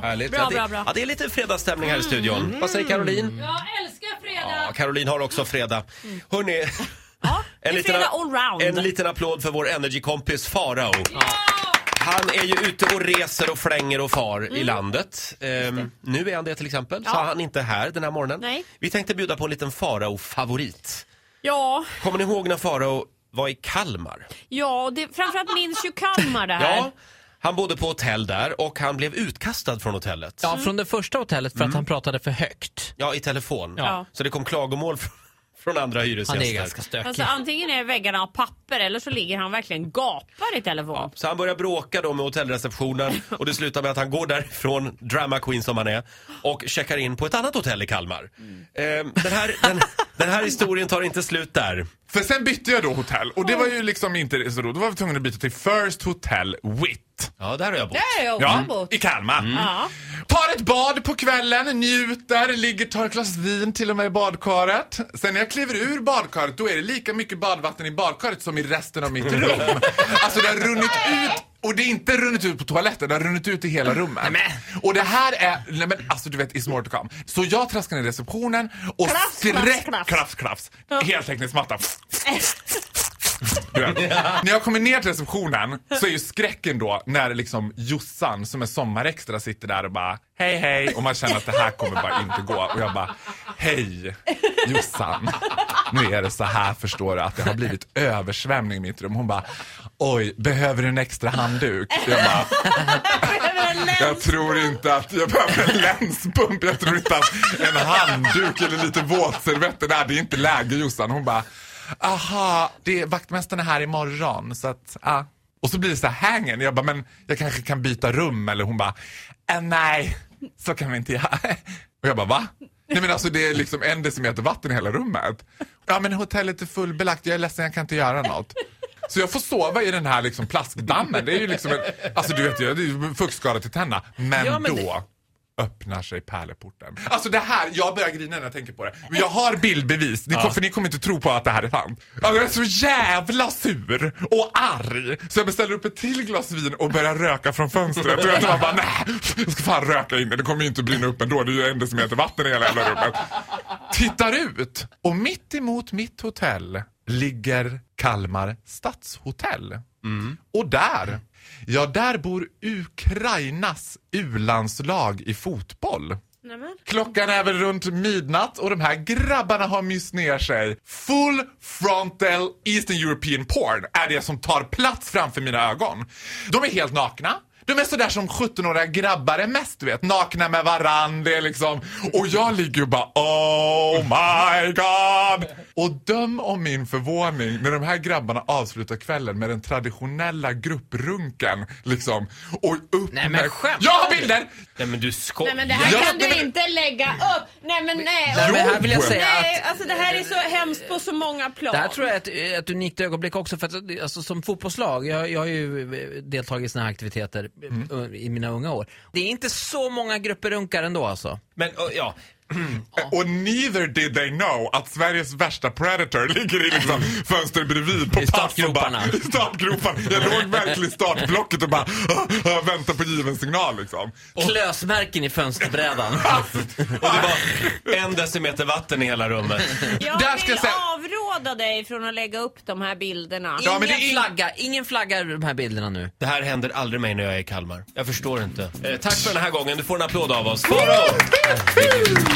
bra. Härligt. Bra, ja, det, bra, bra. Ja, det är lite fredagsstämning här i studion. Vad säger Caroline? Jag älskar fredag. Ja, Caroline har också fredag. Hörrni, Ja, det är en, liten, fredag allround. en liten applåd för vår energikompis Farao. Han är ju ute och reser och flänger och far Mm. i landet. Ehm, nu är han det till exempel, så Ja. han är inte här den här morgonen. Nej. Vi tänkte bjuda på en liten Farao-favorit. Ja, Kommer ni ihåg när Farao var i Kalmar? ja det, framförallt minns ju Kalmar det här. Ja, han bodde på hotell där och han blev utkastad från hotellet. Ja, från det första hotellet för att han pratade för högt. Ja, i telefon. Ja. Så det kom klagomål från, från andra Han hyresgäster. är ganska stökig. Alltså antingen är väggarna av papper eller så ligger han verkligen gapar i telefon. Så han börjar bråka då med hotellreceptionen och det slutar med att han går därifrån, drama queen som han är, och checkar in på ett annat hotell i Kalmar. Ehm, den, här, den, den här historien tar inte slut där. För sen bytte jag då hotell och det var ju liksom inte så roligt. Då var vi tvungna att byta till First Hotel Wit. Ja, där har jag bott. Där har jag också Ja, bott. i Kalmar. Ja. Tar ett bad på kvällen, njuter, ligger, tar ett glas vin till och med i badkaret. Sen när jag kliver ur badkaret då är det lika mycket badvatten i badkaret som i resten av mitt rum. Alltså det har runnit ut och det är inte runnit ut på toaletten, det har runnit ut i hela rummet. Och det här är, nej men alltså du vet, it's more to come. Så jag traskar ner i receptionen och klafs, skräck, klafs. klafs, klafs. Heltäckningsmatta. När jag kommer ner till receptionen så är ju skräcken då när liksom Jossan som är sommarextra sitter där och bara hej hej och man känner att det här kommer bara inte gå och jag bara hej Jossan. Nu är det så här förstår du att det har blivit översvämning i mitt rum. Hon bara oj behöver du en extra handduk? Jag bara jag tror inte att jag behöver en länspump. Jag tror inte att en handduk eller lite våtservetter, nej det är inte läge Jossan. Hon bara, aha, det är vaktmästaren är här imorgon så att, ah. Och så blir det så här hängen. Jag bara, men jag kanske kan byta rum eller hon bara, äh, nej, så kan vi inte göra. Och jag bara, va? Nej men alltså det är liksom en decimeter vatten i hela rummet. Ja men hotellet är fullbelagt, jag är ledsen jag kan inte göra något. Så jag får sova i den här liksom plaskdammen. Det är ju liksom en, alltså du vet det är ju fuktskada till tänderna. Men, Ja, men då öppnar sig pärleporten. Alltså det här, jag börjar grina när jag tänker på det. Men Jag har bildbevis, ni, kom, för ni kommer inte tro på att det här är sant. Alltså jag är så jävla sur och arg så jag beställer upp ett till glas vin och börjar röka från fönstret. Och jag tror bara, nej, jag ska fan röka in det. Det kommer ju inte att brinna upp ändå. Det är ju en decimeter vatten i hela jävla rummet. Tittar ut och mitt emot mitt hotell ligger Kalmar stadshotell. Och där, ja där bor Ukrainas u-landslag i fotboll. Nämen. Klockan är väl runt midnatt och de här grabbarna har myst ner sig. Full frontal Eastern European porn är det som tar plats framför mina ögon. De är helt nakna. De är sådär som 17-åriga grabbar är mest, du vet. Nakna med varann, det är liksom... Och jag ligger och bara oh my god! Och döm om min förvåning när de här grabbarna avslutar kvällen med den traditionella grupprunken, liksom. Och upp Nej, men med... skämt. Jag har bilder! Nej men du skojar. Nej men det här Ja, kan men- du inte lägga upp. Nej men nej. Nej, men här vill jag säga Nej, att alltså det här är så hemskt på så många plan. det här tror jag är ett, ett unikt ögonblick också för att alltså, som fotbollslag, jag, jag har ju eh, deltagit i såna här aktiviteter eh, i mina unga år. Det är inte så många grupper runkar ändå alltså. Men ö, ja, Och neither did they know att Sveriges värsta predator ligger i liksom fönstret bredvid på I och startgroparna. Bara, I startgroparna. Jag låg verkligen i startblocket och bara uh, uh, väntar på given signal liksom. Klösmärken i fönsterbrädan. och det var en decimeter vatten i hela rummet. Jag Där ska vill säga- avråda dig från att lägga upp de här bilderna. Ja, men ingen, det är flagga, ingen flaggar de här bilderna nu. Det här händer aldrig mig när jag är i Kalmar. Jag förstår inte. Eh, tack för den här gången. Du får en applåd av oss. Farao!